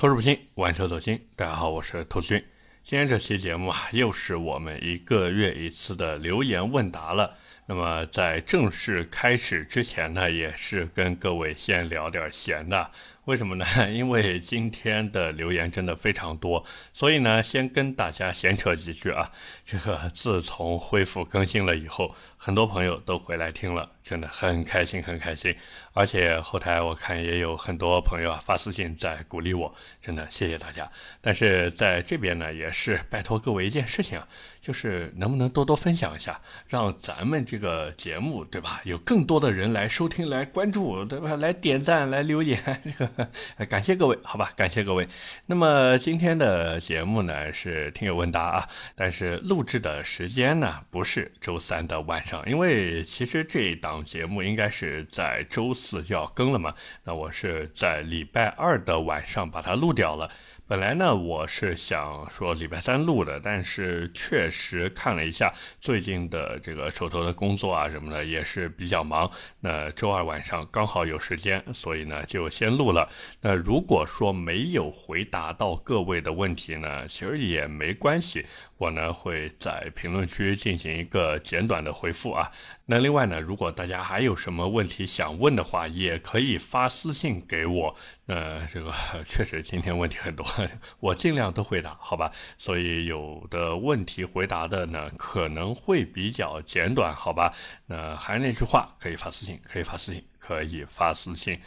口齿不清，玩车走心。大家好，我是兔子君。今天这期节目啊，又是我们一个月一次的留言问答了。那么在正式开始之前呢，也是跟各位先聊点闲的。为什么呢？因为今天的留言真的非常多，所以呢，先跟大家闲扯几句啊。这个自从恢复更新了以后，很多朋友都回来听了，真的很开心，很开心。而且后台我看也有很多朋友啊发私信在鼓励我，真的谢谢大家。但是在这边呢，也是拜托各位一件事情啊，就是能不能多多分享一下，让咱们这个节目对吧，有更多的人来收听、来关注，对吧？来点赞、来留言，这个感谢各位，好吧？感谢各位。那么今天的节目呢是听友问答啊，但是录制的时间呢不是周三的晚上，因为其实这一档节目应该是在周。四就要更了嘛？那我是在礼拜二的晚上把它录掉了。本来呢，我是想说礼拜三录的，但是确实看了一下最近的这个手头的工作啊什么的也是比较忙。那周二晚上刚好有时间，所以呢就先录了。那如果说没有回答到各位的问题呢，其实也没关系。我呢会在评论区进行一个简短的回复啊。那另外呢，如果大家还有什么问题想问的话，也可以发私信给我。呃，这个 确实今天问题很多，我尽量都回答，好吧？所以有的问题回答的呢可能会比较简短，好吧？那还是那句话，可以发私信，可以发私信，可以发私信。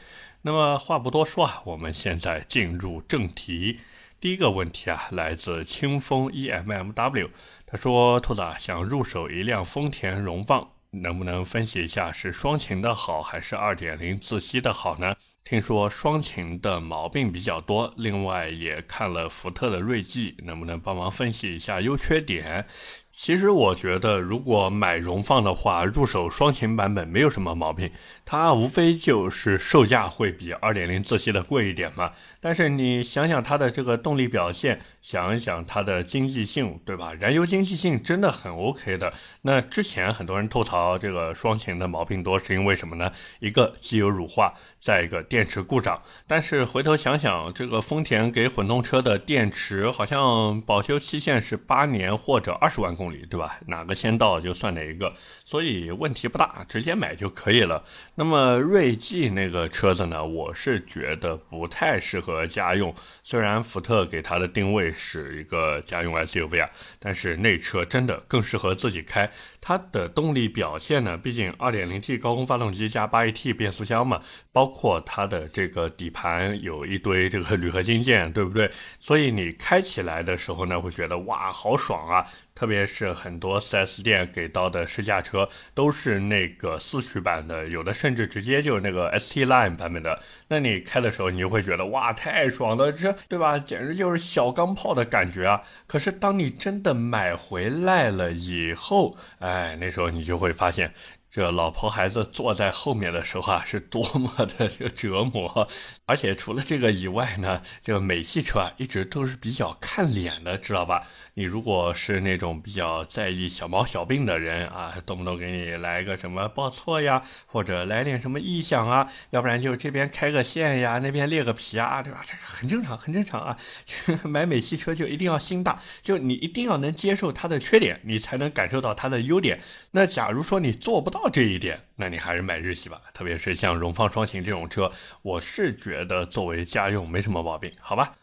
那么话不多说啊，我们现在进入正题。第一个问题啊，来自清风 EMMW，他说：“兔子啊，想入手一辆丰田荣放，能不能分析一下是双擎的好还是二点零自吸的好呢？听说双擎的毛病比较多，另外也看了福特的锐际，能不能帮忙分析一下优缺点？”其实我觉得，如果买荣放的话，入手双擎版本没有什么毛病。它无非就是售价会比2.0自吸的贵一点嘛。但是你想想它的这个动力表现，想一想它的经济性，对吧？燃油经济性真的很 OK 的。那之前很多人吐槽这个双擎的毛病多，是因为什么呢？一个机油乳化。再一个电池故障，但是回头想想，这个丰田给混动车的电池好像保修期限是八年或者二十万公里，对吧？哪个先到就算哪一个，所以问题不大，直接买就可以了。那么锐际那个车子呢，我是觉得不太适合家用，虽然福特给它的定位是一个家用 SUV 啊，但是那车真的更适合自己开。它的动力表现呢，毕竟 2.0T 高功发动机加 8AT 变速箱嘛，包括它的这个底盘有一堆这个铝合金件，对不对？所以你开起来的时候呢，会觉得哇，好爽啊！特别是很多 4S 店给到的试驾车都是那个四驱版的，有的甚至直接就是那个 ST Line 版本的。那你开的时候，你就会觉得哇，太爽了，这对吧？简直就是小钢炮的感觉啊！可是当你真的买回来了以后，哎，那时候你就会发现。这老婆孩子坐在后面的时候啊，是多么的这个折磨！而且除了这个以外呢，这个美系车啊，一直都是比较看脸的，知道吧？你如果是那种比较在意小毛小病的人啊，动不动给你来个什么报错呀，或者来点什么异响啊，要不然就这边开个线呀，那边裂个皮啊，对吧？这个很正常，很正常啊。买美系车就一定要心大，就你一定要能接受它的缺点，你才能感受到它的优点。那假如说你做不到这一点，那你还是买日系吧。特别是像荣放双擎这种车，我是觉得作为家用没什么毛病，好吧？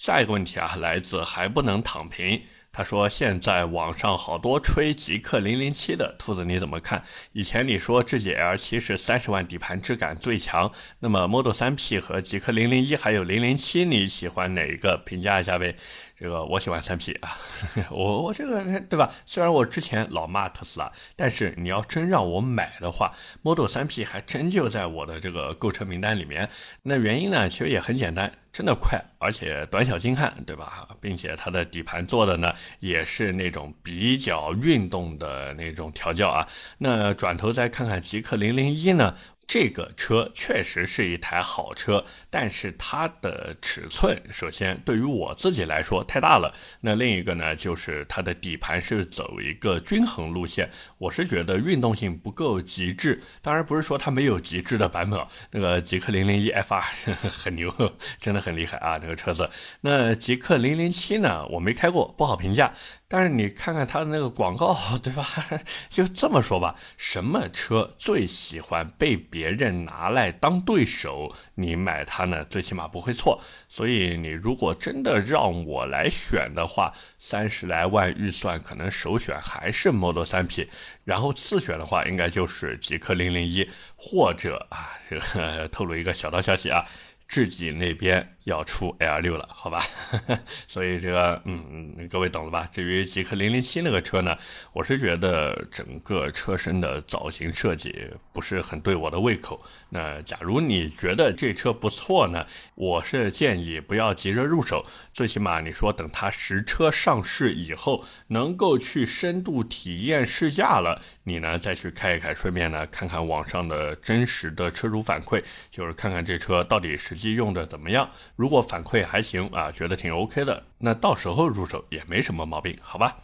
下一个问题啊，来自还不能躺平。他说：“现在网上好多吹极氪零零七的，兔子你怎么看？以前你说智己 L 七是三十万底盘质感最强，那么 Model 三 P 和极氪零零一还有零零七，你喜欢哪一个？评价一下呗。”这个我喜欢三 P 啊，我我这个对吧？虽然我之前老骂特斯拉，但是你要真让我买的话，Model 三 P 还真就在我的这个购车名单里面。那原因呢，其实也很简单，真的快，而且短小精悍，对吧？并且它的底盘做的呢，也是那种比较运动的那种调教啊。那转头再看看极氪零零一呢？这个车确实是一台好车，但是它的尺寸，首先对于我自己来说太大了。那另一个呢，就是它的底盘是走一个均衡路线，我是觉得运动性不够极致。当然不是说它没有极致的版本，那个极氪零零一 FR 很牛，真的很厉害啊，这个车子。那极氪零零七呢，我没开过，不好评价。但是你看看它的那个广告，对吧？就这么说吧，什么车最喜欢被别人拿来当对手？你买它呢，最起码不会错。所以你如果真的让我来选的话，三十来万预算，可能首选还是 Model 3 P，然后次选的话，应该就是极氪零零一，或者啊，这个 透露一个小道消息啊，智己那边。要出 L 六了，好吧？所以这个，嗯，各位懂了吧？至于极氪零零七那个车呢，我是觉得整个车身的造型设计不是很对我的胃口。那假如你觉得这车不错呢，我是建议不要急着入手，最起码你说等它实车上市以后，能够去深度体验试驾了，你呢再去开一开，顺便呢看看网上的真实的车主反馈，就是看看这车到底实际用的怎么样。如果反馈还行啊，觉得挺 OK 的，那到时候入手也没什么毛病，好吧？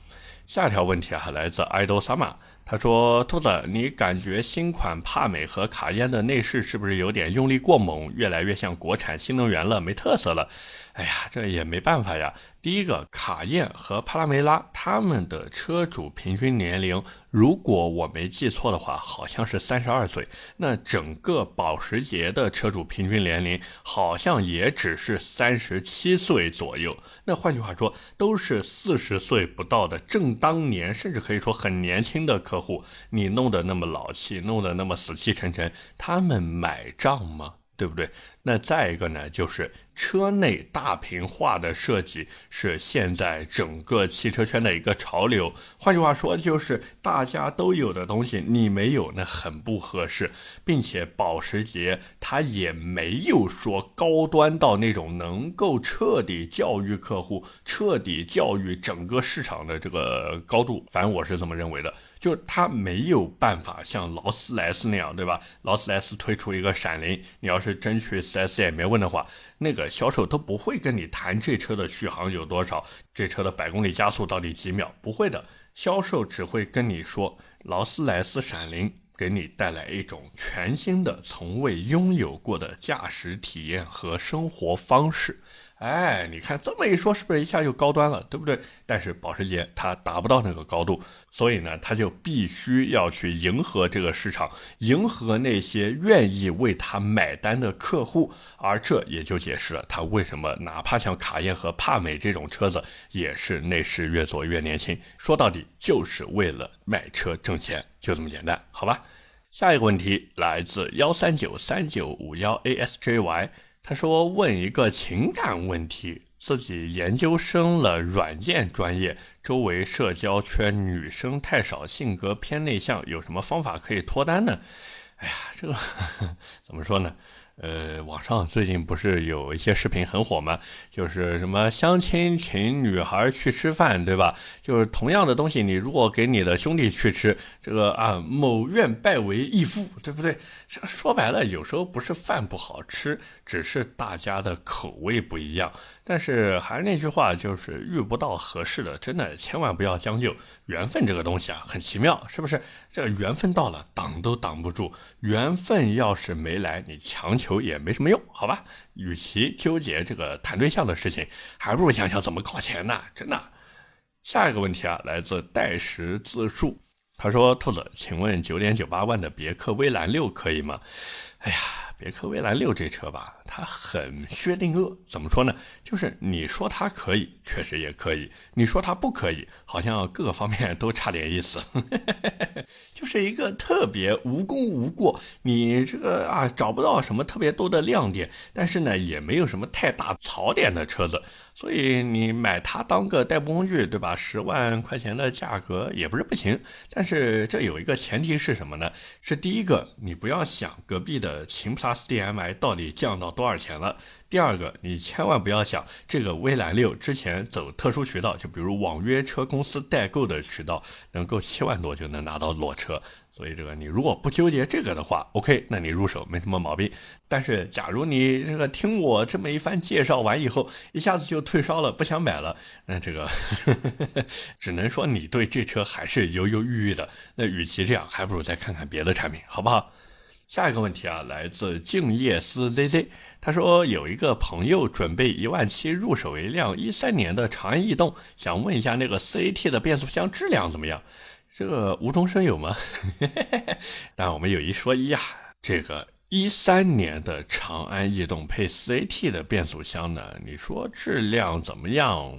下一条问题啊，来自 idol summer，他说：“兔子，你感觉新款帕美和卡宴的内饰是不是有点用力过猛，越来越像国产新能源了，没特色了？”哎呀，这也没办法呀。第一个，卡宴和帕拉梅拉他们的车主平均年龄，如果我没记错的话，好像是三十二岁。那整个保时捷的车主平均年龄好像也只是三十七岁左右。那换句话说，都是四十岁不到的正当年，甚至可以说很年轻的客户。你弄得那么老气，弄得那么死气沉沉，他们买账吗？对不对？那再一个呢，就是车内大屏化的设计是现在整个汽车圈的一个潮流。换句话说，就是大家都有的东西，你没有，那很不合适。并且保时捷它也没有说高端到那种能够彻底教育客户、彻底教育整个市场的这个高度。反正我是这么认为的。就它没有办法像劳斯莱斯那样，对吧？劳斯莱斯推出一个闪灵，你要是真去 4S 店没问的话，那个销售都不会跟你谈这车的续航有多少，这车的百公里加速到底几秒，不会的。销售只会跟你说，劳斯莱斯闪灵给你带来一种全新的、从未拥有过的驾驶体验和生活方式。哎，你看这么一说，是不是一下就高端了，对不对？但是保时捷它达不到那个高度，所以呢，它就必须要去迎合这个市场，迎合那些愿意为它买单的客户，而这也就解释了它为什么哪怕像卡宴和帕美这种车子，也是内饰越做越年轻。说到底，就是为了卖车挣钱，就这么简单，好吧？下一个问题来自幺三九三九五幺 ASJY。他说：“问一个情感问题，自己研究生了软件专业，周围社交圈女生太少，性格偏内向，有什么方法可以脱单呢？”哎呀，这个 怎么说呢？呃，网上最近不是有一些视频很火吗？就是什么相亲请女孩去吃饭，对吧？就是同样的东西，你如果给你的兄弟去吃，这个啊，某愿拜为义父，对不对？说白了，有时候不是饭不好吃，只是大家的口味不一样。但是还是那句话，就是遇不到合适的，真的千万不要将就。缘分这个东西啊，很奇妙，是不是？这缘分到了，挡都挡不住。缘分要是没来，你强求也没什么用，好吧？与其纠结这个谈对象的事情，还不如想想怎么搞钱呢。真的。下一个问题啊，来自代实自述，他说：“兔子，请问九点九八万的别克威兰六可以吗？”哎呀。别克威兰六这车吧，它很薛定谔。怎么说呢？就是你说它可以，确实也可以；你说它不可以，好像各个方面都差点意思。就是一个特别无功无过，你这个啊找不到什么特别多的亮点，但是呢也没有什么太大槽点的车子。所以你买它当个代步工具，对吧？十万块钱的价格也不是不行。但是这有一个前提是什么呢？是第一个，你不要想隔壁的。秦 PLUS DM-i 到底降到多少钱了。第二个，你千万不要想这个威兰六之前走特殊渠道，就比如网约车公司代购的渠道，能够七万多就能拿到裸车。所以这个你如果不纠结这个的话，OK，那你入手没什么毛病。但是假如你这个听我这么一番介绍完以后，一下子就退烧了，不想买了，那这个呵呵呵只能说你对这车还是犹犹豫豫的。那与其这样，还不如再看看别的产品，好不好？下一个问题啊，来自静夜思 ZZ，他说有一个朋友准备一万七入手一辆一三年的长安逸动，想问一下那个 CAT 的变速箱质量怎么样？这个无中生有吗？但我们有一说一啊，这个一三年的长安逸动配 CAT 的变速箱呢，你说质量怎么样？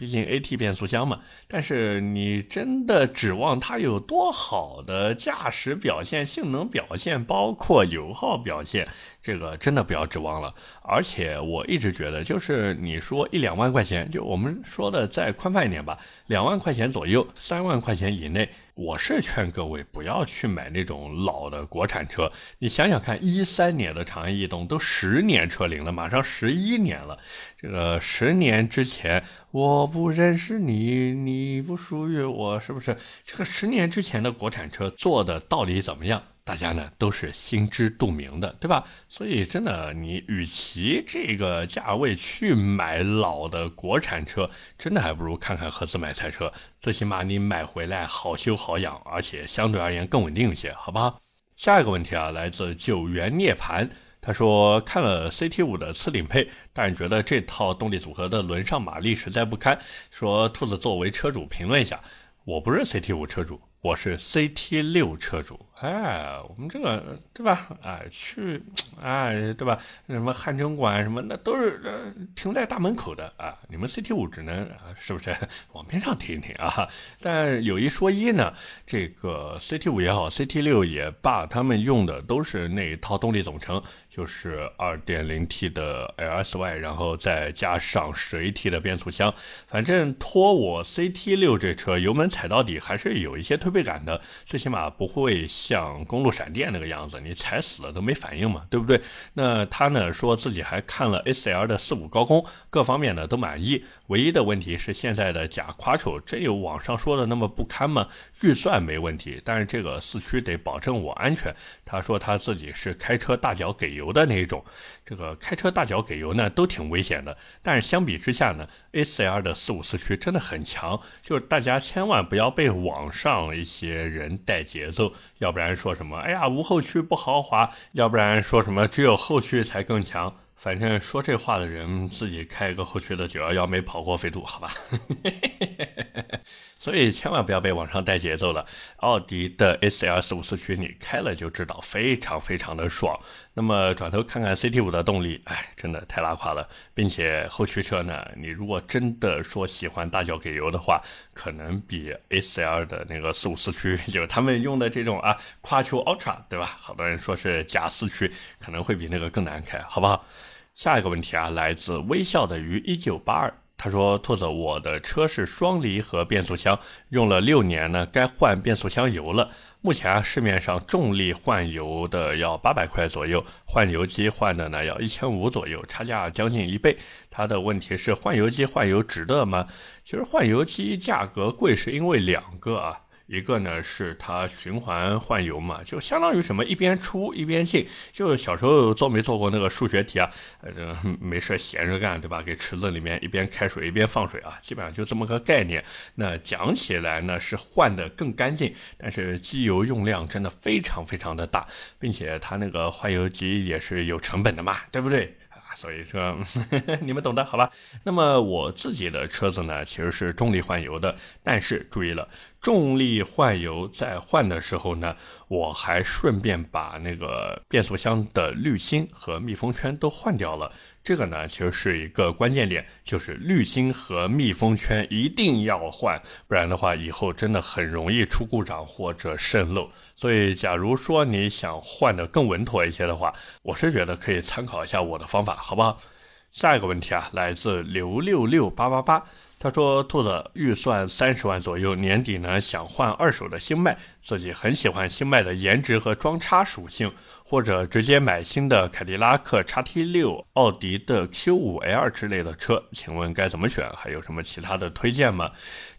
毕竟 AT 变速箱嘛，但是你真的指望它有多好的驾驶表现、性能表现，包括油耗表现，这个真的不要指望了。而且我一直觉得，就是你说一两万块钱，就我们说的再宽泛一点吧，两万块钱左右，三万块钱以内。我是劝各位不要去买那种老的国产车。你想想看，一三年的长安逸动都十年车龄了，马上十一年了。这个十年之前，我不认识你，你不属于我，是不是？这个十年之前的国产车做的到底怎么样？大家呢都是心知肚明的，对吧？所以真的，你与其这个价位去买老的国产车，真的还不如看看合资买菜车。最起码你买回来好修好养，而且相对而言更稳定一些，好不好？下一个问题啊，来自九元涅槃，他说看了 CT 五的次顶配，但觉得这套动力组合的轮上马力实在不堪。说兔子作为车主评论一下，我不是 CT 五车主。我是 CT 六车主，哎，我们这个对吧？哎，去，哎，对吧？什么汗蒸馆什么，那都是呃停在大门口的啊。你们 CT 五只能是不是 往边上停一停啊？但有一说一呢，这个 CT 五也好，CT 六也罢，他们用的都是那一套动力总成。就是二点零 T 的 LSY，然后再加上十 AT 的变速箱，反正拖我 CT 六这车油门踩到底还是有一些推背感的，最起码不会像公路闪电那个样子，你踩死了都没反应嘛，对不对？那他呢说自己还看了 SL 的四五高空，各方面呢都满意，唯一的问题是现在的假 Quattro 真有网上说的那么不堪吗？预算没问题，但是这个四驱得保证我安全。他说他自己是开车大脚给油的那一种，这个开车大脚给油呢都挺危险的。但是相比之下呢，A4L 的四五四驱真的很强，就是大家千万不要被网上一些人带节奏，要不然说什么哎呀无后驱不豪华，要不然说什么只有后驱才更强。反正说这话的人自己开一个后驱的九幺幺没跑过飞度，好吧？所以千万不要被网上带节奏了。奥迪的 A4L 四五四驱你开了就知道，非常非常的爽。那么转头看看 CT 五的动力，哎，真的太拉胯了。并且后驱车呢，你如果真的说喜欢大脚给油的话，可能比 A4L 的那个四五四驱，就他们用的这种啊夸丘 Ultra，对吧？好多人说是假四驱，可能会比那个更难开，好不好？下一个问题啊，来自微笑的鱼一九八二，他说：“兔子，我的车是双离合变速箱，用了六年呢，该换变速箱油了。目前啊，市面上重力换油的要八百块左右，换油机换的呢要一千五左右，差价将近一倍。他的问题是换油机换油值得吗？其实换油机价格贵是因为两个啊。”一个呢是它循环换油嘛，就相当于什么一边出一边进，就小时候做没做过那个数学题啊？呃，没事闲着干，对吧？给池子里面一边开水一边放水啊，基本上就这么个概念。那讲起来呢是换的更干净，但是机油用量真的非常非常的大，并且它那个换油机也是有成本的嘛，对不对？所以说 你们懂的好吧？那么我自己的车子呢，其实是重力换油的，但是注意了，重力换油在换的时候呢，我还顺便把那个变速箱的滤芯和密封圈都换掉了。这个呢，其实是一个关键点，就是滤芯和密封圈一定要换，不然的话，以后真的很容易出故障或者渗漏。所以，假如说你想换的更稳妥一些的话，我是觉得可以参考一下我的方法，好不好？下一个问题啊，来自刘六六八八八，他说：“兔子预算三十万左右，年底呢想换二手的星脉，自己很喜欢星脉的颜值和装叉属性，或者直接买新的凯迪拉克 XT6、奥迪的 Q5L 之类的车，请问该怎么选？还有什么其他的推荐吗？”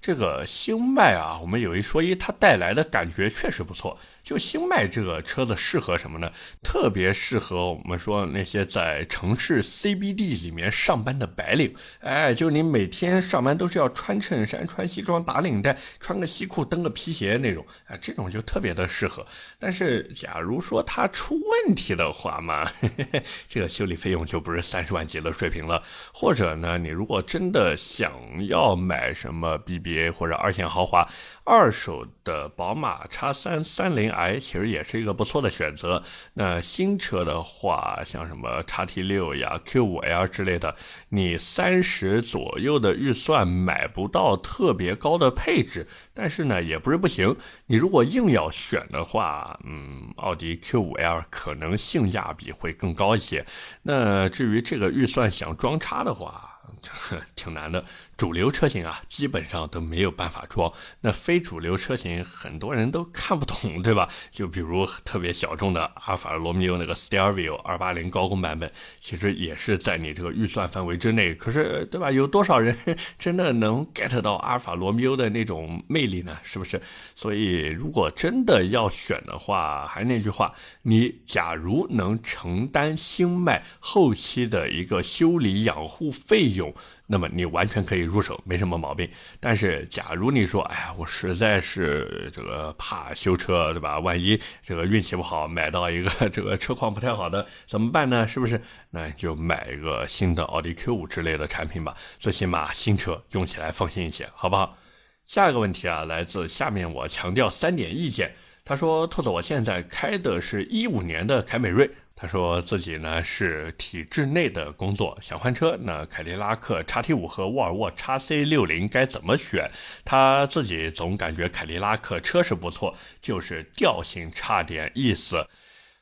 这个星脉啊，我们有一说一，它带来的感觉确实不错。就星脉这个车子适合什么呢？特别适合我们说那些在城市 CBD 里面上班的白领，哎，就你每天上班都是要穿衬衫、穿西装、打领带、穿个西裤、蹬个皮鞋那种，啊，这种就特别的适合。但是，假如说它出问题的话嘛，这个修理费用就不是三十万级的水平了。或者呢，你如果真的想要买什么 BBA 或者二线豪华，二手的宝马 X3 三零。哎，其实也是一个不错的选择。那新车的话，像什么叉 T 六呀、Q 五 L 之类的，你三十左右的预算买不到特别高的配置，但是呢，也不是不行。你如果硬要选的话，嗯，奥迪 Q 五 L 可能性价比会更高一些。那至于这个预算想装叉的话，挺难的。主流车型啊，基本上都没有办法装。那非主流车型，很多人都看不懂，对吧？就比如特别小众的阿尔法罗密欧那个 Stelvio 二八零高功版本，其实也是在你这个预算范围之内。可是，对吧？有多少人真的能 get 到阿尔法罗密欧的那种魅力呢？是不是？所以，如果真的要选的话，还是那句话，你假如能承担星脉后期的一个修理养护费用。那么你完全可以入手，没什么毛病。但是，假如你说，哎呀，我实在是这个怕修车，对吧？万一这个运气不好，买到一个 这个车况不太好的，怎么办呢？是不是？那就买一个新的奥迪 Q 五之类的产品吧，最起码新车用起来放心一些，好不好？下一个问题啊，来自下面我强调三点意见。他说：“兔子，我现在开的是一五年的凯美瑞。”他说自己呢是体制内的工作，想换车，那凯迪拉克 XT5 和沃尔沃 XC60 该怎么选？他自己总感觉凯迪拉克车是不错，就是调性差点意思。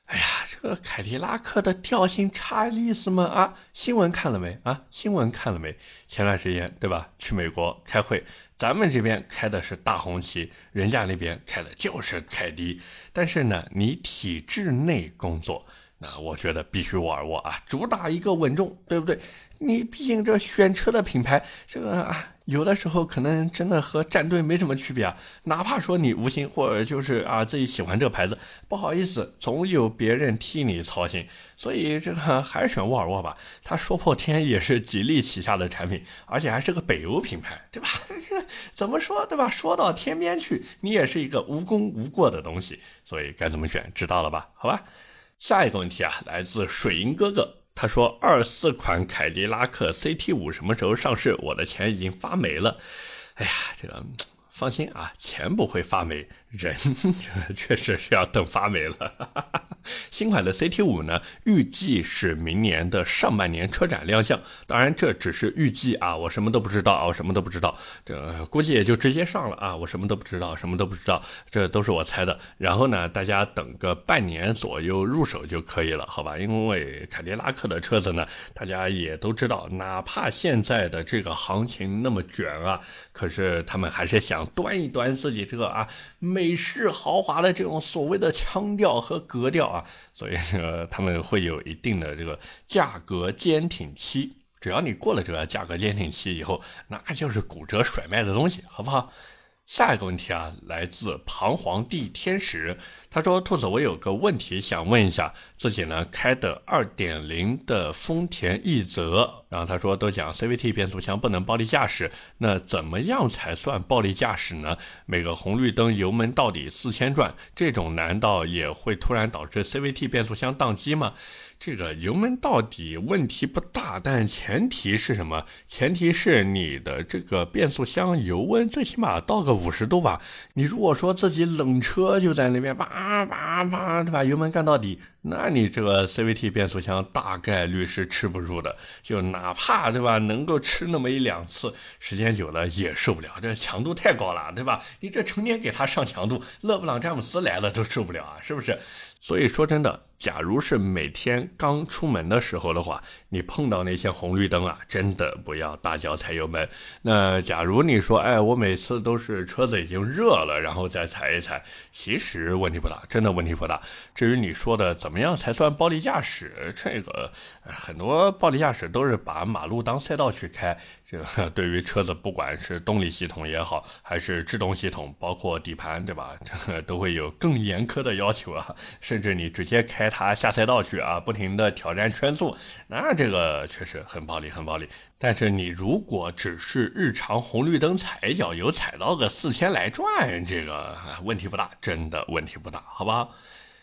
哎呀，这个凯迪拉克的调性差意思吗？啊，新闻看了没？啊，新闻看了没？前段时间对吧？去美国开会，咱们这边开的是大红旗，人家那边开的就是凯迪。但是呢，你体制内工作。那我觉得必须沃尔沃啊，主打一个稳重，对不对？你毕竟这选车的品牌，这个啊，有的时候可能真的和战队没什么区别啊。哪怕说你无心，或者就是啊自己喜欢这个牌子，不好意思，总有别人替你操心。所以这个还是选沃尔沃吧。它说破天也是吉利旗下的产品，而且还是个北欧品牌，对吧？这个怎么说，对吧？说到天边去，你也是一个无功无过的东西。所以该怎么选，知道了吧？好吧。下一个问题啊，来自水银哥哥，他说：二四款凯迪拉克 CT 五什么时候上市？我的钱已经发霉了。哎呀，这个放心啊，钱不会发霉。人 确实是要等发霉了。新款的 CT 五呢，预计是明年的上半年车展亮相。当然，这只是预计啊，我什么都不知道啊，我什么都不知道。这估计也就直接上了啊，我什么都不知道，什么都不知道，这都是我猜的。然后呢，大家等个半年左右入手就可以了，好吧？因为凯迪拉克的车子呢，大家也都知道，哪怕现在的这个行情那么卷啊，可是他们还是想端一端自己这个啊。美式豪华的这种所谓的腔调和格调啊，所以说，他们会有一定的这个价格坚挺期。只要你过了这个价格坚挺期以后，那就是骨折甩卖的东西，好不好？下一个问题啊，来自彷徨地天使，他说：“兔子，我有个问题想问一下，自己呢开的二点零的丰田奕泽。”然后他说，都讲 CVT 变速箱不能暴力驾驶，那怎么样才算暴力驾驶呢？每个红绿灯油门到底四千转，这种难道也会突然导致 CVT 变速箱宕机吗？这个油门到底问题不大，但前提是什么？前提是你的这个变速箱油温最起码到个五十度吧。你如果说自己冷车就在那边叭叭叭，对吧？油门干到底。那你这个 CVT 变速箱大概率是吃不住的，就哪怕对吧，能够吃那么一两次，时间久了也受不了，这强度太高了，对吧？你这成天给他上强度，勒布朗詹姆斯来了都受不了啊，是不是？所以说真的。假如是每天刚出门的时候的话，你碰到那些红绿灯啊，真的不要大脚踩油门。那假如你说，哎，我每次都是车子已经热了，然后再踩一踩，其实问题不大，真的问题不大。至于你说的怎么样才算暴力驾驶，这个很多暴力驾驶都是把马路当赛道去开。这个对于车子，不管是动力系统也好，还是制动系统，包括底盘，对吧？这都会有更严苛的要求啊，甚至你直接开。他下赛道去啊，不停的挑战圈速，那这个确实很暴力，很暴力。但是你如果只是日常红绿灯踩一脚油踩到个四千来转，这个问题不大，真的问题不大，好吧？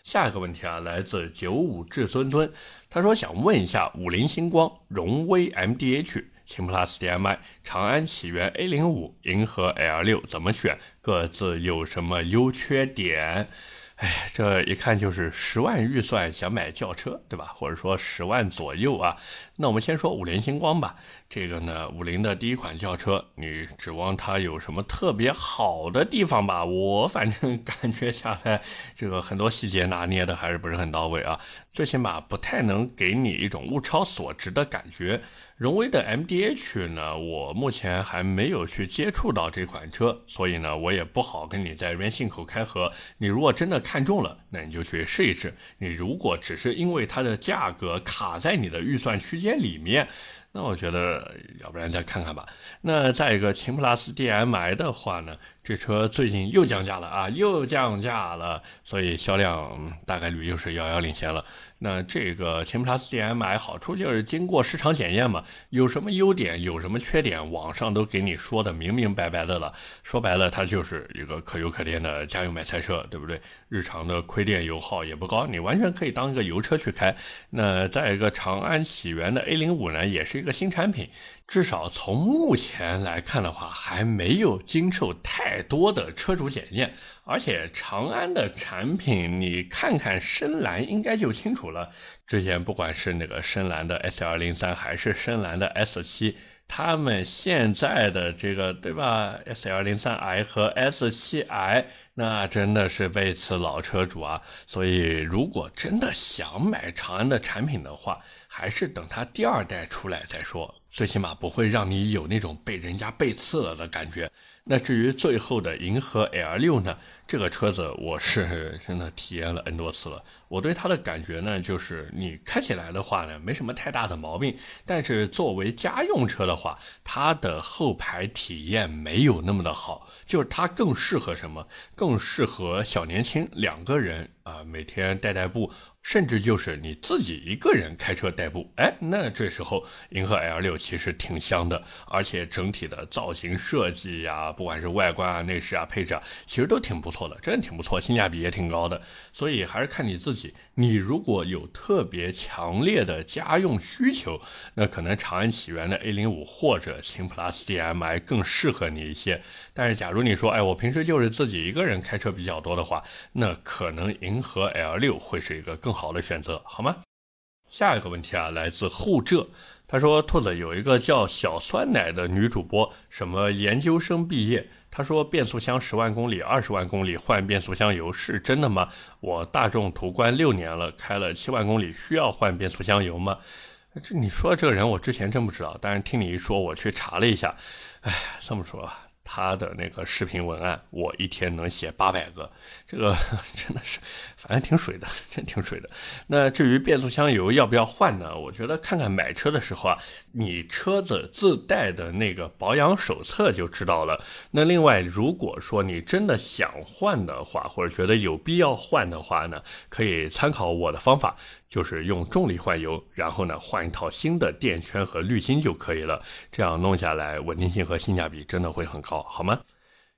下一个问题啊，来自九五至尊尊，他说想问一下五菱星光、荣威 MDH、秦 PLUS DM-i、长安启源 A 零五、银河 L 六怎么选，各自有什么优缺点？哎，这一看就是十万预算想买轿车，对吧？或者说十万左右啊。那我们先说五菱星光吧。这个呢，五菱的第一款轿车，你指望它有什么特别好的地方吧？我反正 感觉下来，这个很多细节拿捏的还是不是很到位啊。最起码不太能给你一种物超所值的感觉。荣威的 MDH 呢，我目前还没有去接触到这款车，所以呢，我也不好跟你在这边信口开河。你如果真的看中了，那你就去试一试。你如果只是因为它的价格卡在你的预算区间里面，那我觉得要不然再看看吧。那再一个，秦 PLUS DM-i 的话呢，这车最近又降价了啊，又降价了，所以销量大概率又是遥遥领先了。那这个秦 PLUS DM-i 好处就是经过市场检验嘛，有什么优点，有什么缺点，网上都给你说的明明白白的了。说白了，它就是一个可油可电的家用买菜车，对不对？日常的亏电油耗也不高，你完全可以当一个油车去开。那再一个，长安起源的 A 零五呢，也是一个新产品。至少从目前来看的话，还没有经受太多的车主检验，而且长安的产品，你看看深蓝应该就清楚了。之前不管是那个深蓝的 S 二零三，还是深蓝的 S 七，他们现在的这个对吧？S 二零三 i 和 S 七 i，那真的是背刺老车主啊。所以如果真的想买长安的产品的话，还是等它第二代出来再说。最起码不会让你有那种被人家背刺了的感觉。那至于最后的银河 L 六呢？这个车子我是真的体验了 N 多次了。我对它的感觉呢，就是你开起来的话呢，没什么太大的毛病。但是作为家用车的话，它的后排体验没有那么的好。就是它更适合什么？更适合小年轻两个人啊，每天代代步。甚至就是你自己一个人开车代步，哎，那这时候银河 L 六其实挺香的，而且整体的造型设计呀，不管是外观啊、内饰啊、配置啊，其实都挺不错的，真的挺不错，性价比也挺高的。所以还是看你自己你如果有特别强烈的家用需求，那可能长安启源的 A 零五或者秦 PLUS DM-i 更适合你一些。但是假如你说，哎，我平时就是自己一个人开车比较多的话，那可能银河 L 六会是一个更。好的选择，好吗？下一个问题啊，来自后浙，他说：“兔子有一个叫小酸奶的女主播，什么研究生毕业？他说变速箱十万公里、二十万公里换变速箱油是真的吗？我大众途观六年了，开了七万公里，需要换变速箱油吗？这你说这个人，我之前真不知道，但是听你一说，我去查了一下。哎，这么说吧。”他的那个视频文案，我一天能写八百个，这个 真的是，反正挺水的，真挺水的。那至于变速箱油要不要换呢？我觉得看看买车的时候啊，你车子自带的那个保养手册就知道了。那另外，如果说你真的想换的话，或者觉得有必要换的话呢，可以参考我的方法。就是用重力换油，然后呢换一套新的垫圈和滤芯就可以了。这样弄下来，稳定性和性价比真的会很高，好吗？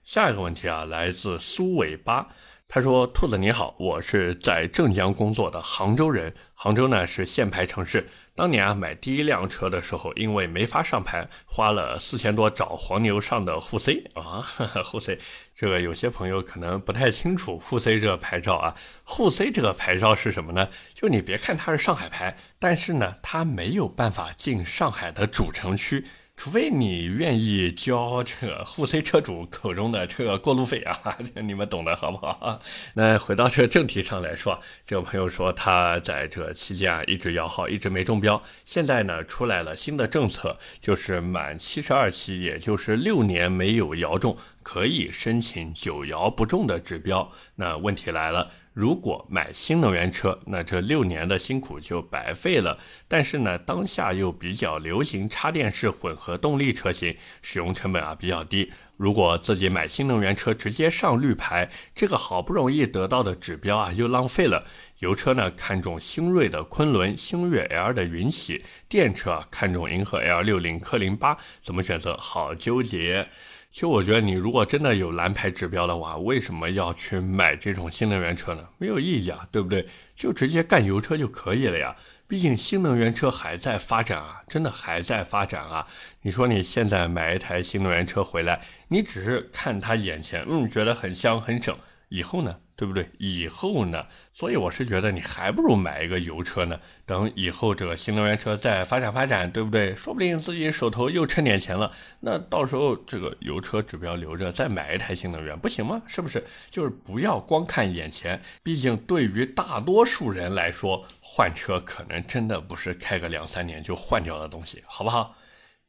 下一个问题啊，来自苏尾巴，他说：“兔子你好，我是在镇江工作的杭州人，杭州呢是限牌城市。”当年啊，买第一辆车的时候，因为没法上牌，花了四千多找黄牛上的沪 C 啊，沪 C。这个有些朋友可能不太清楚沪 C 这个牌照啊，沪 C 这个牌照是什么呢？就你别看它是上海牌，但是呢，它没有办法进上海的主城区。除非你愿意交这个沪 C 车主口中的这个过路费啊，你们懂的好不好？那回到这个正题上来说，这个朋友说他在这期间啊一直摇号，一直没中标。现在呢出来了新的政策，就是满七十二期，也就是六年没有摇中，可以申请九摇不中的指标。那问题来了。如果买新能源车，那这六年的辛苦就白费了。但是呢，当下又比较流行插电式混合动力车型，使用成本啊比较低。如果自己买新能源车直接上绿牌，这个好不容易得到的指标啊又浪费了。油车呢看中星瑞的昆仑、星越 L 的云喜，电车啊看中银河 L 六零、科零八，怎么选择？好纠结。其实我觉得，你如果真的有蓝牌指标的话，为什么要去买这种新能源车呢？没有意义啊，对不对？就直接干油车就可以了呀。毕竟新能源车还在发展啊，真的还在发展啊。你说你现在买一台新能源车回来，你只是看它眼前，嗯，觉得很香很省，以后呢？对不对？以后呢？所以我是觉得你还不如买一个油车呢。等以后这个新能源车再发展发展，对不对？说不定自己手头又趁点钱了，那到时候这个油车指标留着，再买一台新能源不行吗？是不是？就是不要光看眼前，毕竟对于大多数人来说，换车可能真的不是开个两三年就换掉的东西，好不好？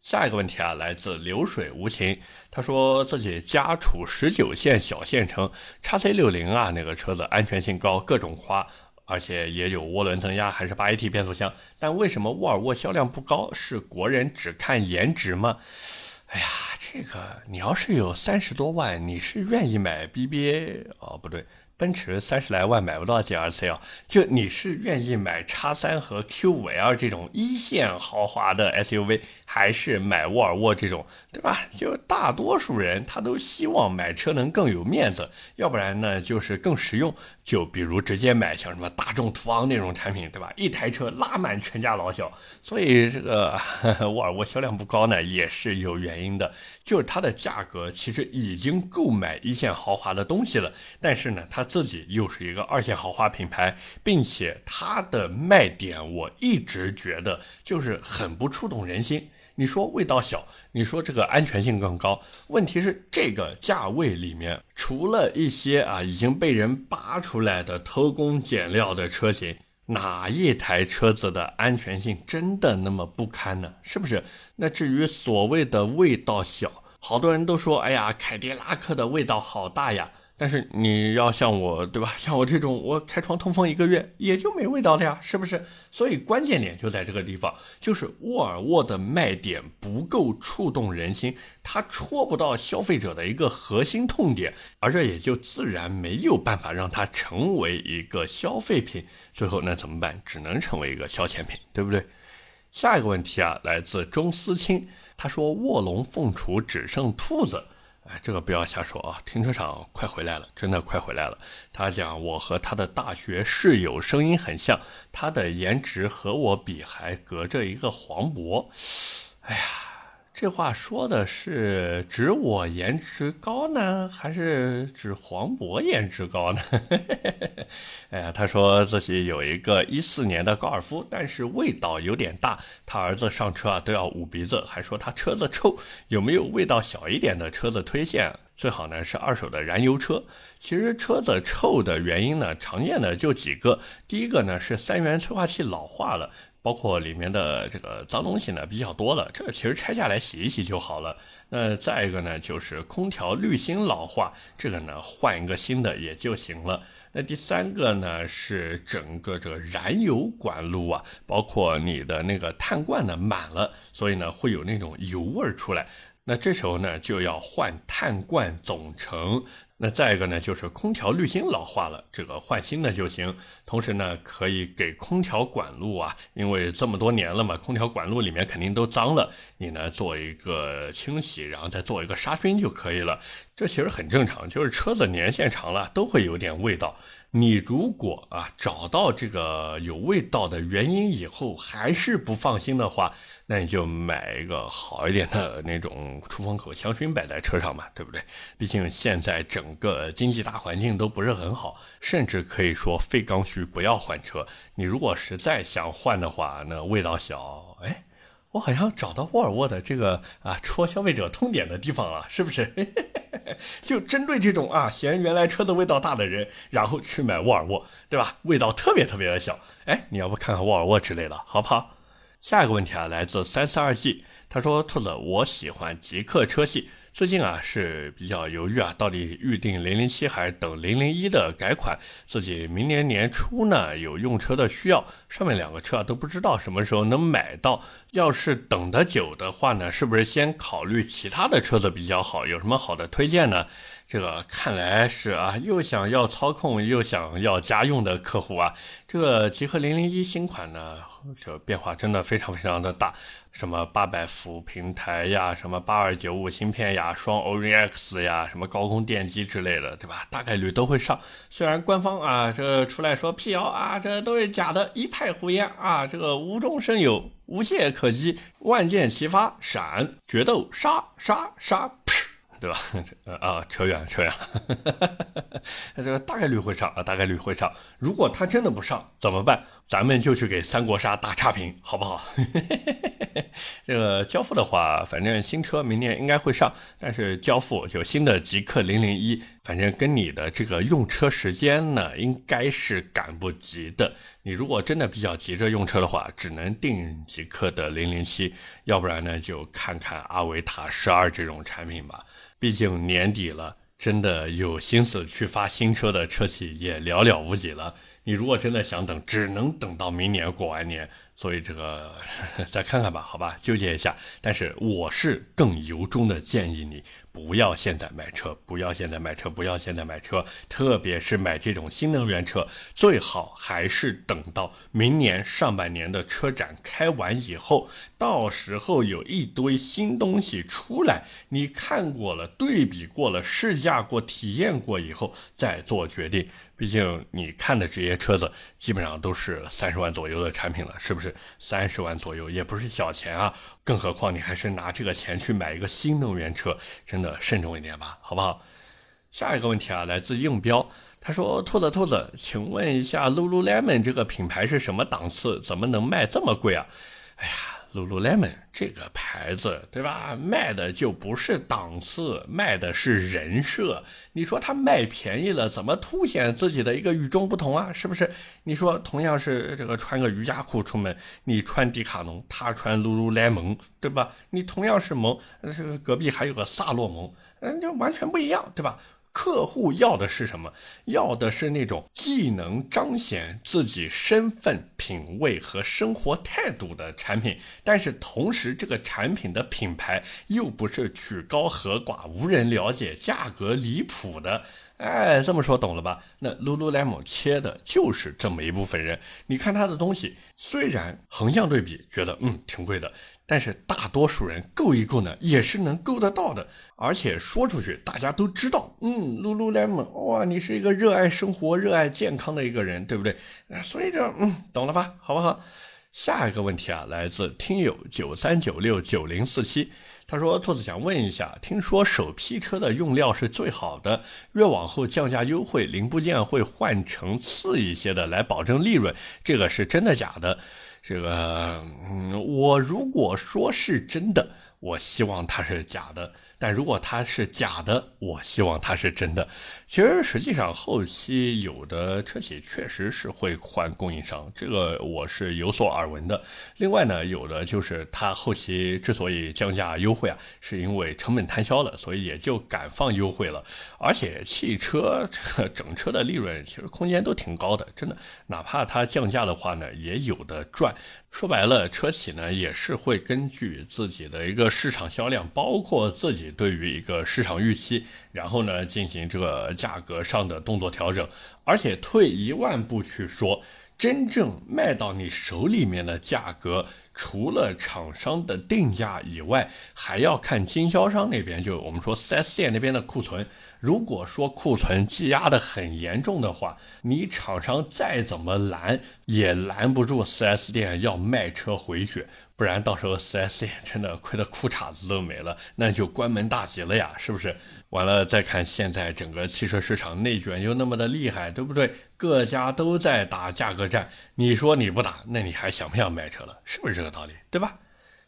下一个问题啊，来自流水无情。他说自己家处十九线小县城，叉 C 六零啊，那个车子安全性高，各种夸，而且也有涡轮增压，还是八 AT 变速箱。但为什么沃尔沃销量不高？是国人只看颜值吗？哎呀，这个你要是有三十多万，你是愿意买 BBA 哦？不对。奔驰三十来万买不到 GLC 啊，就你是愿意买叉三和 Q 五 L 这种一线豪华的 SUV，还是买沃尔沃这种，对吧？就大多数人他都希望买车能更有面子，要不然呢就是更实用。就比如直接买像什么大众途昂那种产品，对吧？一台车拉满全家老小。所以这个 沃尔沃销量不高呢，也是有原因的，就是它的价格其实已经够买一线豪华的东西了，但是呢，它自己又是一个二线豪华品牌，并且它的卖点我一直觉得就是很不触动人心。你说味道小，你说这个安全性更高，问题是这个价位里面，除了一些啊已经被人扒出来的偷工减料的车型，哪一台车子的安全性真的那么不堪呢？是不是？那至于所谓的味道小，好多人都说，哎呀，凯迪拉克的味道好大呀。但是你要像我，对吧？像我这种，我开窗通风一个月也就没味道了呀，是不是？所以关键点就在这个地方，就是沃尔沃的卖点不够触动人心，它戳不到消费者的一个核心痛点，而这也就自然没有办法让它成为一个消费品。最后那怎么办？只能成为一个消遣品，对不对？下一个问题啊，来自钟思清，他说卧龙凤雏只剩兔子。哎，这个不要瞎说啊！停车场快回来了，真的快回来了。他讲我和他的大学室友声音很像，他的颜值和我比还隔着一个黄渤。哎呀。这话说的是指我颜值高呢，还是指黄渤颜值高呢？哎呀，他说自己有一个一四年的高尔夫，但是味道有点大，他儿子上车啊都要捂鼻子，还说他车子臭。有没有味道小一点的车子推荐？最好呢是二手的燃油车。其实车子臭的原因呢，常见的就几个。第一个呢是三元催化器老化了。包括里面的这个脏东西呢比较多了，这个其实拆下来洗一洗就好了。那再一个呢，就是空调滤芯老化，这个呢换一个新的也就行了。那第三个呢是整个这个燃油管路啊，包括你的那个碳罐呢满了，所以呢会有那种油味儿出来。那这时候呢就要换碳罐总成。那再一个呢，就是空调滤芯老化了，这个换新的就行。同时呢，可以给空调管路啊，因为这么多年了嘛，空调管路里面肯定都脏了，你呢做一个清洗，然后再做一个杀菌就可以了。这其实很正常，就是车子年限长了都会有点味道。你如果啊找到这个有味道的原因以后还是不放心的话，那你就买一个好一点的那种出风口香薰摆在车上嘛，对不对？毕竟现在整个经济大环境都不是很好，甚至可以说非刚需不要换车。你如果实在想换的话，那味道小，哎，我好像找到沃尔沃的这个啊戳消费者痛点的地方了，是不是？就针对这种啊嫌原来车的味道大的人，然后去买沃尔沃，对吧？味道特别特别的小，哎，你要不看看沃尔沃之类的，好不好？下一个问题啊，来自三四二 G，他说：“兔子，我喜欢极客车系。”最近啊是比较犹豫啊，到底预定零零七还是等零零一的改款？自己明年年初呢有用车的需要，上面两个车啊都不知道什么时候能买到。要是等得久的话呢，是不是先考虑其他的车子比较好？有什么好的推荐呢？这个看来是啊，又想要操控又想要家用的客户啊。这个极氪零零一新款呢，这变化真的非常非常的大，什么八百伏平台呀，什么八二九五芯片呀，双 Orin X 呀，什么高空电机之类的，对吧？大概率都会上。虽然官方啊这出来说辟谣啊，这都是假的，一派胡言啊，这个无中生有，无懈可击，万箭齐发，闪决斗杀杀杀。对吧？啊，扯远了，扯远了。他这个大概率会上啊，大概率会上。如果他真的不上怎么办？咱们就去给三国杀打差评，好不好？这个交付的话，反正新车明年应该会上，但是交付就新的极氪零零一，反正跟你的这个用车时间呢，应该是赶不及的。你如果真的比较急着用车的话，只能订极氪的零零七，要不然呢，就看看阿维塔十二这种产品吧。毕竟年底了，真的有心思去发新车的车企也寥寥无几了。你如果真的想等，只能等到明年过完年。所以这个 再看看吧，好吧，纠结一下。但是我是更由衷的建议你。不要现在买车，不要现在买车，不要现在买车，特别是买这种新能源车，最好还是等到明年上半年的车展开完以后，到时候有一堆新东西出来，你看过了，对比过了，试驾过，体验过以后再做决定。毕竟你看的这些车子基本上都是三十万左右的产品了，是不是？三十万左右也不是小钱啊。更何况你还是拿这个钱去买一个新能源车，真的慎重一点吧，好不好？下一个问题啊，来自硬标，他说：“兔子兔子，请问一下，Lululemon 这个品牌是什么档次？怎么能卖这么贵啊？”哎呀。Lululemon 这个牌子，对吧？卖的就不是档次，卖的是人设。你说它卖便宜了，怎么凸显自己的一个与众不同啊？是不是？你说同样是这个穿个瑜伽裤出门，你穿迪卡侬，他穿 Lululemon，对吧？你同样是萌，这个隔壁还有个萨洛蒙，嗯，就完全不一样，对吧？客户要的是什么？要的是那种既能彰显自己身份、品味和生活态度的产品，但是同时这个产品的品牌又不是曲高和寡、无人了解、价格离谱的。哎，这么说懂了吧？那 Lululemon 切的就是这么一部分人。你看他的东西，虽然横向对比觉得嗯挺贵的，但是大多数人够一够呢，也是能够得到的。而且说出去，大家都知道，嗯，Lululemon，哇，你是一个热爱生活、热爱健康的一个人，对不对？所以这，嗯，懂了吧？好不好？下一个问题啊，来自听友九三九六九零四七，他说：“兔子想问一下，听说首批车的用料是最好的，越往后降价优惠，零部件会换成次一些的，来保证利润，这个是真的假的？这个，嗯，我如果说是真的，我希望它是假的。”但如果它是假的，我希望它是真的。其实实际上后期有的车企确实是会换供应商，这个我是有所耳闻的。另外呢，有的就是它后期之所以降价优惠啊，是因为成本摊销了，所以也就敢放优惠了。而且汽车整车的利润其实空间都挺高的，真的，哪怕它降价的话呢，也有的赚。说白了，车企呢也是会根据自己的一个市场销量，包括自己对于一个市场预期，然后呢进行这个价格上的动作调整。而且退一万步去说，真正卖到你手里面的价格。除了厂商的定价以外，还要看经销商那边，就我们说 4S 店那边的库存。如果说库存积压的很严重的话，你厂商再怎么拦，也拦不住 4S 店要卖车回血。不然到时候 4S 店真的亏得裤衩子都没了，那就关门大吉了呀，是不是？完了再看现在整个汽车市场内卷又那么的厉害，对不对？各家都在打价格战，你说你不打，那你还想不想买车了？是不是这个道理？对吧？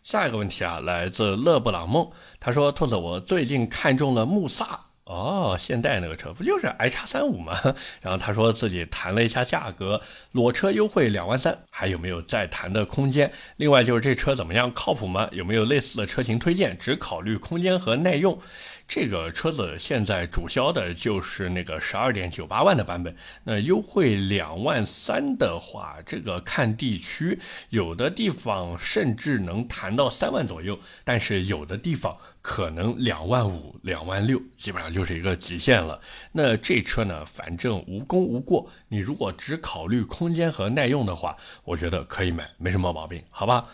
下一个问题啊，来自勒布朗梦，他说：“兔子，我最近看中了穆萨。”哦，现代那个车不就是 i 叉三五吗？然后他说自己谈了一下价格，裸车优惠两万三，还有没有再谈的空间？另外就是这车怎么样，靠谱吗？有没有类似的车型推荐？只考虑空间和耐用。这个车子现在主销的就是那个十二点九八万的版本，那优惠两万三的话，这个看地区，有的地方甚至能谈到三万左右，但是有的地方可能两万五、两万六，基本上就是一个极限了。那这车呢，反正无功无过，你如果只考虑空间和耐用的话，我觉得可以买，没什么毛病，好吧？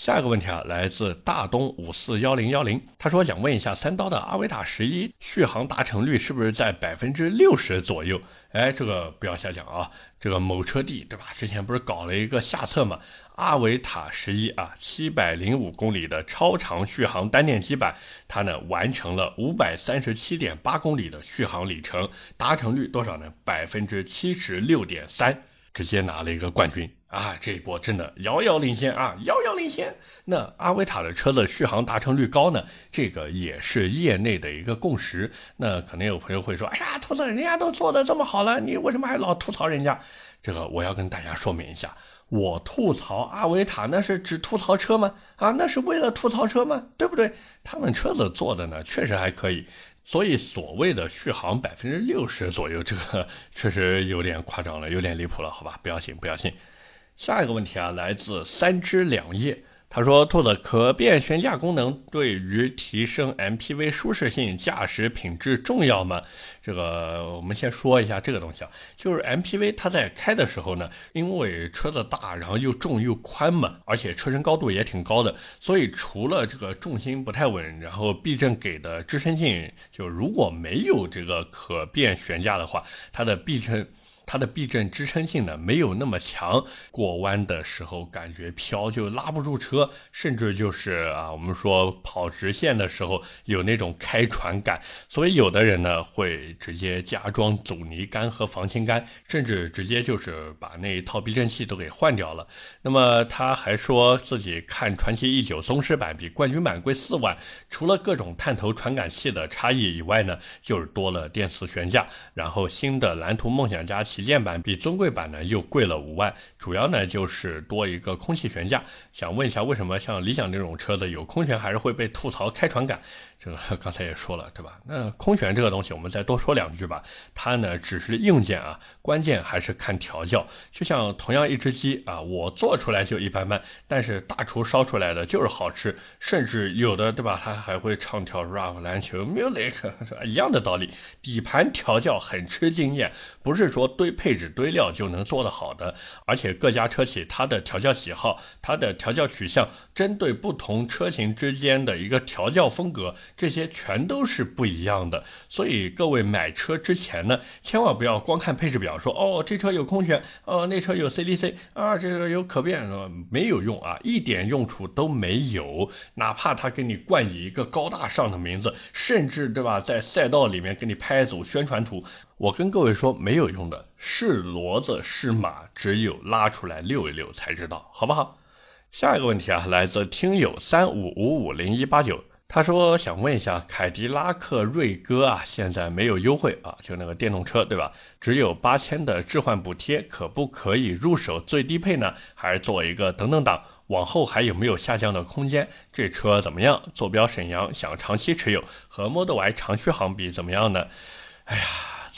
下一个问题啊，来自大东五四幺零幺零，他说想问一下三刀的阿维塔十一续航达成率是不是在百分之六十左右？哎，这个不要瞎讲啊，这个某车帝对吧？之前不是搞了一个下测嘛？阿维塔十一啊，七百零五公里的超长续航单电机版，它呢完成了五百三十七点八公里的续航里程，达成率多少呢？百分之七十六点三，直接拿了一个冠军。啊，这一波真的遥遥领先啊，遥遥领先。那阿维塔的车子续航达成率高呢？这个也是业内的一个共识。那可能有朋友会说，哎呀，兔子，人家都做的这么好了，你为什么还老吐槽人家？这个我要跟大家说明一下，我吐槽阿维塔那是只吐槽车吗？啊，那是为了吐槽车吗？对不对？他们车子做的呢，确实还可以。所以所谓的续航百分之六十左右，这个 确实有点夸张了，有点离谱了，好吧？不要信，不要信。下一个问题啊，来自三枝两叶。他说：“兔子，可变悬架功能对于提升 MPV 舒适性、驾驶品质重要吗？”这个我们先说一下这个东西啊，就是 MPV 它在开的时候呢，因为车子大，然后又重又宽嘛，而且车身高度也挺高的，所以除了这个重心不太稳，然后避震给的支撑性，就如果没有这个可变悬架的话，它的避震。它的避震支撑性呢没有那么强，过弯的时候感觉飘就拉不住车，甚至就是啊，我们说跑直线的时候有那种开船感，所以有的人呢会直接加装阻尼杆和防倾杆，甚至直接就是把那一套避震器都给换掉了。那么他还说自己看传奇 E 九宗师版比冠军版贵四万，除了各种探头传感器的差异以外呢，就是多了电磁悬架，然后新的蓝图梦想家旗舰版比尊贵版呢又贵了五万，主要呢就是多一个空气悬架。想问一下，为什么像理想这种车子有空悬还是会被吐槽开船感？这个 刚才也说了，对吧？那空悬这个东西，我们再多说两句吧。它呢只是硬件啊，关键还是看调教。就像同样一只鸡啊，我做出来就一般般，但是大厨烧出来的就是好吃，甚至有的对吧？它还会唱跳 rap 篮球 music，是吧？一样的道理。底盘调教很吃经验，不是说堆配置堆料就能做得好的。而且各家车企它的调教喜好，它的调教取向，针对不同车型之间的一个调教风格。这些全都是不一样的，所以各位买车之前呢，千万不要光看配置表说哦，这车有空悬，哦，那车有 CDC 啊，这个有可变，没有用啊，一点用处都没有。哪怕他给你冠以一个高大上的名字，甚至对吧，在赛道里面给你拍一组宣传图，我跟各位说没有用的，是骡子是马，只有拉出来溜一溜才知道，好不好？下一个问题啊，来自听友三五五五零一八九。他说想问一下，凯迪拉克锐歌啊，现在没有优惠啊，就那个电动车对吧？只有八千的置换补贴，可不可以入手最低配呢？还是做一个等等档？往后还有没有下降的空间？这车怎么样？坐标沈阳，想长期持有，和 Model Y 长续航比怎么样呢？哎呀，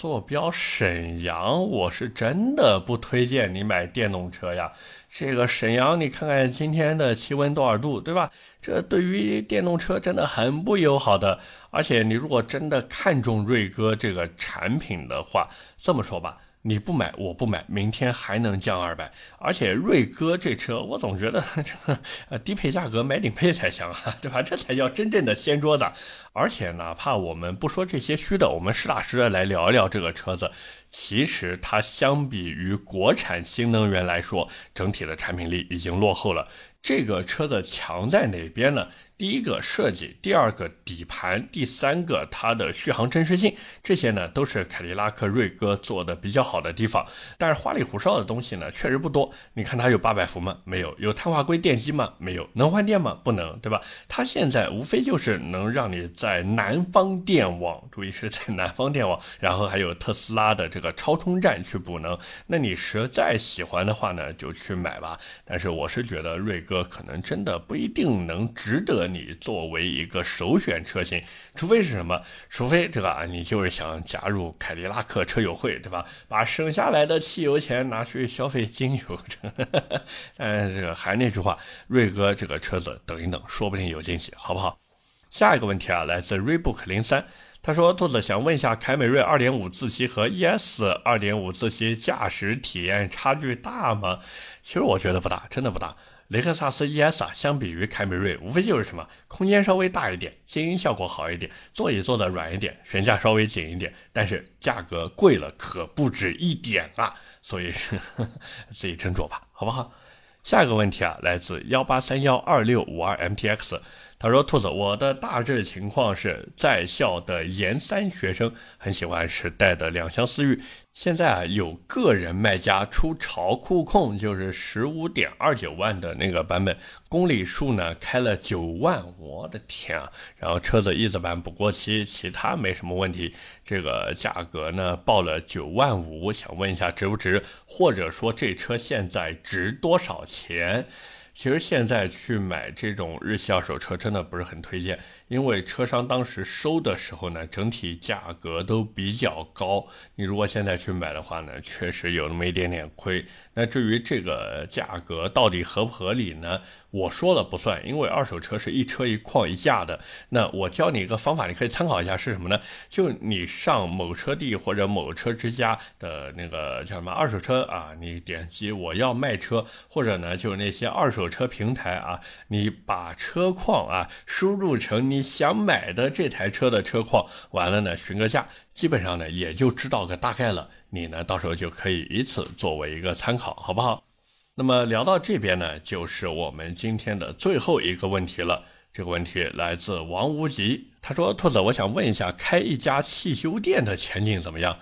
坐标沈阳，我是真的不推荐你买电动车呀。这个沈阳，你看看今天的气温多少度，对吧？这对于电动车真的很不友好的。而且你如果真的看中瑞哥这个产品的话，这么说吧。你不买，我不买，明天还能降二百。而且瑞哥这车，我总觉得 这个低配价格买顶配才香啊，对吧？这才叫真正的掀桌子。而且哪怕我们不说这些虚的，我们实打实的来聊一聊这个车子。其实它相比于国产新能源来说，整体的产品力已经落后了。这个车子强在哪边呢？第一个设计，第二个底盘，第三个它的续航真实性，这些呢都是凯迪拉克锐哥做的比较好的地方。但是花里胡哨的东西呢确实不多。你看它有八百伏吗？没有。有碳化硅电机吗？没有。能换电吗？不能，对吧？它现在无非就是能让你在南方电网，注意是在南方电网，然后还有特斯拉的这个超充站去补能。那你实在喜欢的话呢，就去买吧。但是我是觉得锐哥可能真的不一定能值得。你作为一个首选车型，除非是什么？除非这个啊，你就是想加入凯迪拉克车友会，对吧？把省下来的汽油钱拿去消费精油。但是这个还是那句话，瑞哥这个车子等一等，说不定有惊喜，好不好？下一个问题啊，来自 Rebook 零三，他说：“兔子想问一下，凯美瑞2.5自吸和 ES 2.5自吸驾驶体验差距大吗？”其实我觉得不大，真的不大。雷克萨斯 ES 啊，相比于凯美瑞，无非就是什么空间稍微大一点，静音效果好一点，座椅坐的软一点，悬架稍微紧一点，但是价格贵了可不止一点啊！所以是 自己斟酌吧，好不好？下一个问题啊，来自幺八三幺二六五二 MPX。他说：“兔子，我的大致情况是在校的研三学生，很喜欢时代的两厢思域。现在啊，有个人卖家出潮酷控，就是十五点二九万的那个版本，公里数呢开了九万，我的天啊！然后车子翼子板不过期，其他没什么问题。这个价格呢报了九万五，想问一下值不值，或者说这车现在值多少钱？”其实现在去买这种日系二手车真的不是很推荐。因为车商当时收的时候呢，整体价格都比较高。你如果现在去买的话呢，确实有那么一点点亏。那至于这个价格到底合不合理呢？我说了不算，因为二手车是一车一况一价的。那我教你一个方法，你可以参考一下是什么呢？就你上某车帝或者某车之家的那个叫什么二手车啊，你点击我要卖车，或者呢就是那些二手车平台啊，你把车况啊输入成你。想买的这台车的车况，完了呢，询个价，基本上呢也就知道个大概了。你呢到时候就可以以此作为一个参考，好不好？那么聊到这边呢，就是我们今天的最后一个问题了。这个问题来自王无极，他说：“兔子，我想问一下，开一家汽修店的前景怎么样？”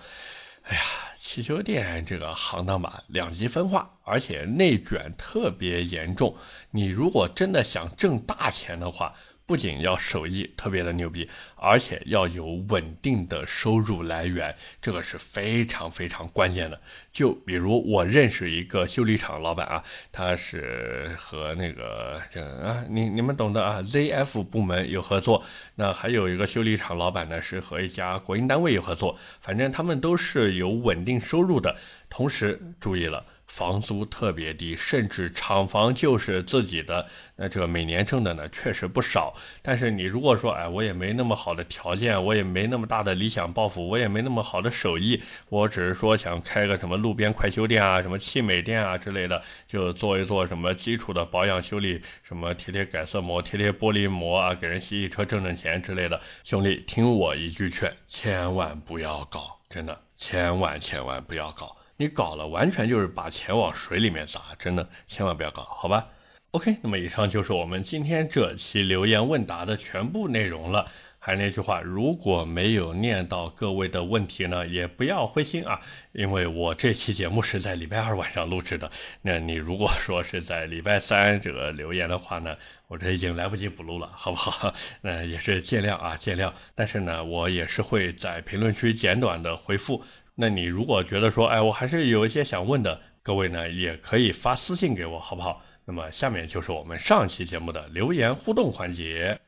哎呀，汽修店这个行当吧，两极分化，而且内卷特别严重。你如果真的想挣大钱的话，不仅要手艺特别的牛逼，而且要有稳定的收入来源，这个是非常非常关键的。就比如我认识一个修理厂老板啊，他是和那个这啊，你你们懂的啊，ZF 部门有合作。那还有一个修理厂老板呢，是和一家国营单位有合作。反正他们都是有稳定收入的，同时注意了。房租特别低，甚至厂房就是自己的，那这每年挣的呢确实不少。但是你如果说，哎，我也没那么好的条件，我也没那么大的理想抱负，我也没那么好的手艺，我只是说想开个什么路边快修店啊，什么汽美店啊之类的，就做一做什么基础的保养修理，什么贴贴改色膜、贴贴玻璃膜啊，给人洗洗车挣挣钱之类的。兄弟，听我一句劝，千万不要搞，真的，千万千万不要搞。你搞了，完全就是把钱往水里面砸，真的千万不要搞，好吧？OK，那么以上就是我们今天这期留言问答的全部内容了。还是那句话，如果没有念到各位的问题呢，也不要灰心啊，因为我这期节目是在礼拜二晚上录制的。那你如果说是在礼拜三这个留言的话呢，我这已经来不及补录了，好不好？那也是见谅啊，见谅。但是呢，我也是会在评论区简短的回复。那你如果觉得说，哎，我还是有一些想问的，各位呢也可以发私信给我，好不好？那么下面就是我们上期节目的留言互动环节。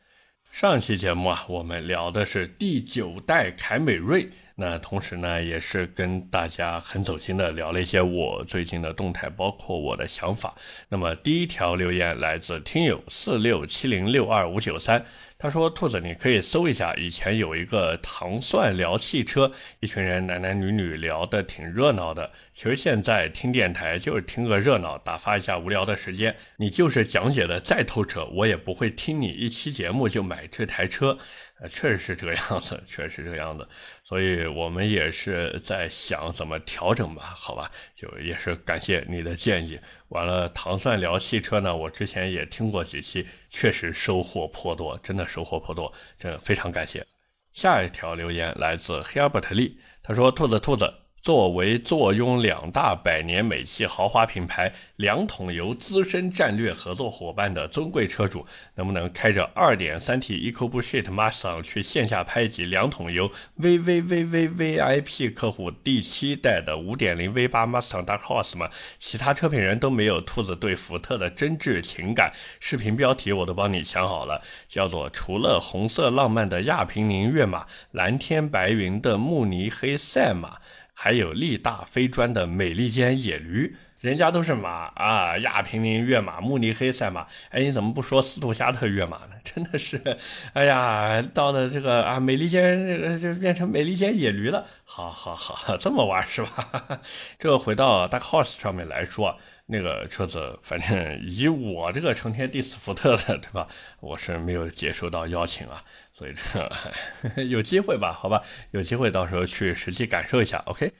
上期节目啊，我们聊的是第九代凯美瑞。那同时呢，也是跟大家很走心的聊了一些我最近的动态，包括我的想法。那么第一条留言来自听友四六七零六二五九三，他说：“兔子，你可以搜一下，以前有一个糖蒜聊汽车，一群人男男女女聊的挺热闹的。其实现在听电台就是听个热闹，打发一下无聊的时间。你就是讲解的再透彻，我也不会听你一期节目就买这台车。”呃确实是这个样子，确实是这个样子，所以我们也是在想怎么调整吧，好吧，就也是感谢你的建议。完了，糖蒜聊汽车呢，我之前也听过几期，确实收获颇多，真的收获颇多，真的非常感谢。下一条留言来自黑尔伯特利，他说：“兔子，兔子。”作为坐拥两大百年美系豪华品牌两桶油资深战略合作伙伴的尊贵车主，能不能开着 2.3T EcoBoost Mustang 去线下拍集两桶油 VVVVVIP 客户第七代的5.0 V8 Mustang Dark Horse 吗？其他车评人都没有兔子对福特的真挚情感。视频标题我都帮你想好了，叫做除了红色浪漫的亚平宁跃马，蓝天白云的慕尼黑赛马。还有力大飞专的美利坚野驴，人家都是马啊，亚平宁跃马，慕尼黑赛马。哎，你怎么不说斯图加特跃马呢？真的是，哎呀，到了这个啊，美利坚就变成美利坚野驴了。好好好，这么玩是吧？这个回到 Dark Horse 上面来说。那个车子，反正以我这个成天 diss 福特的，对吧？我是没有接收到邀请啊，所以这 有机会吧？好吧，有机会到时候去实际感受一下。OK，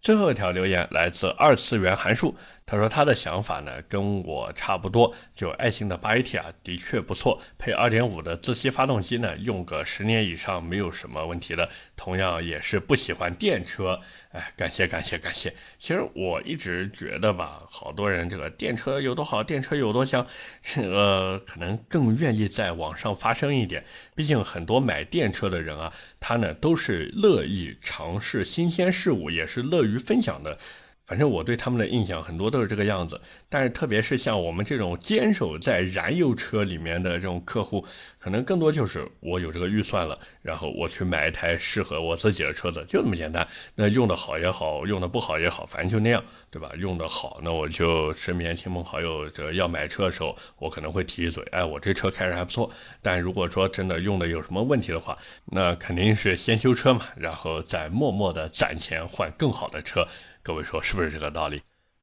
最后一条留言来自二次元函数。他说他的想法呢跟我差不多，就爱信的八 AT 啊的确不错，配二点五的自吸发动机呢，用个十年以上没有什么问题的。同样也是不喜欢电车，哎，感谢感谢感谢。其实我一直觉得吧，好多人这个电车有多好，电车有多香，这个可能更愿意在网上发声一点。毕竟很多买电车的人啊，他呢都是乐意尝试新鲜事物，也是乐于分享的。反正我对他们的印象很多都是这个样子，但是特别是像我们这种坚守在燃油车里面的这种客户，可能更多就是我有这个预算了，然后我去买一台适合我自己的车子，就这么简单。那用的好也好，用的不好也好，反正就那样，对吧？用的好，那我就身边亲朋好友这要买车的时候，我可能会提一嘴，哎，我这车开着还不错。但如果说真的用的有什么问题的话，那肯定是先修车嘛，然后再默默的攒钱换更好的车。各位说是不是这个道理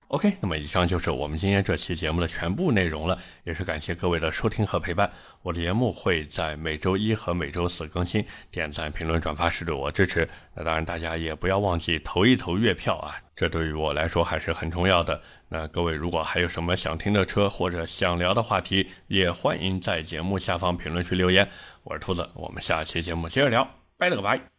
？OK，那么以上就是我们今天这期节目的全部内容了，也是感谢各位的收听和陪伴。我的节目会在每周一和每周四更新，点赞、评论、转发是对我支持。那当然，大家也不要忘记投一投月票啊，这对于我来说还是很重要的。那各位如果还有什么想听的车或者想聊的话题，也欢迎在节目下方评论区留言。我是兔子，我们下期节目接着聊，拜了个拜。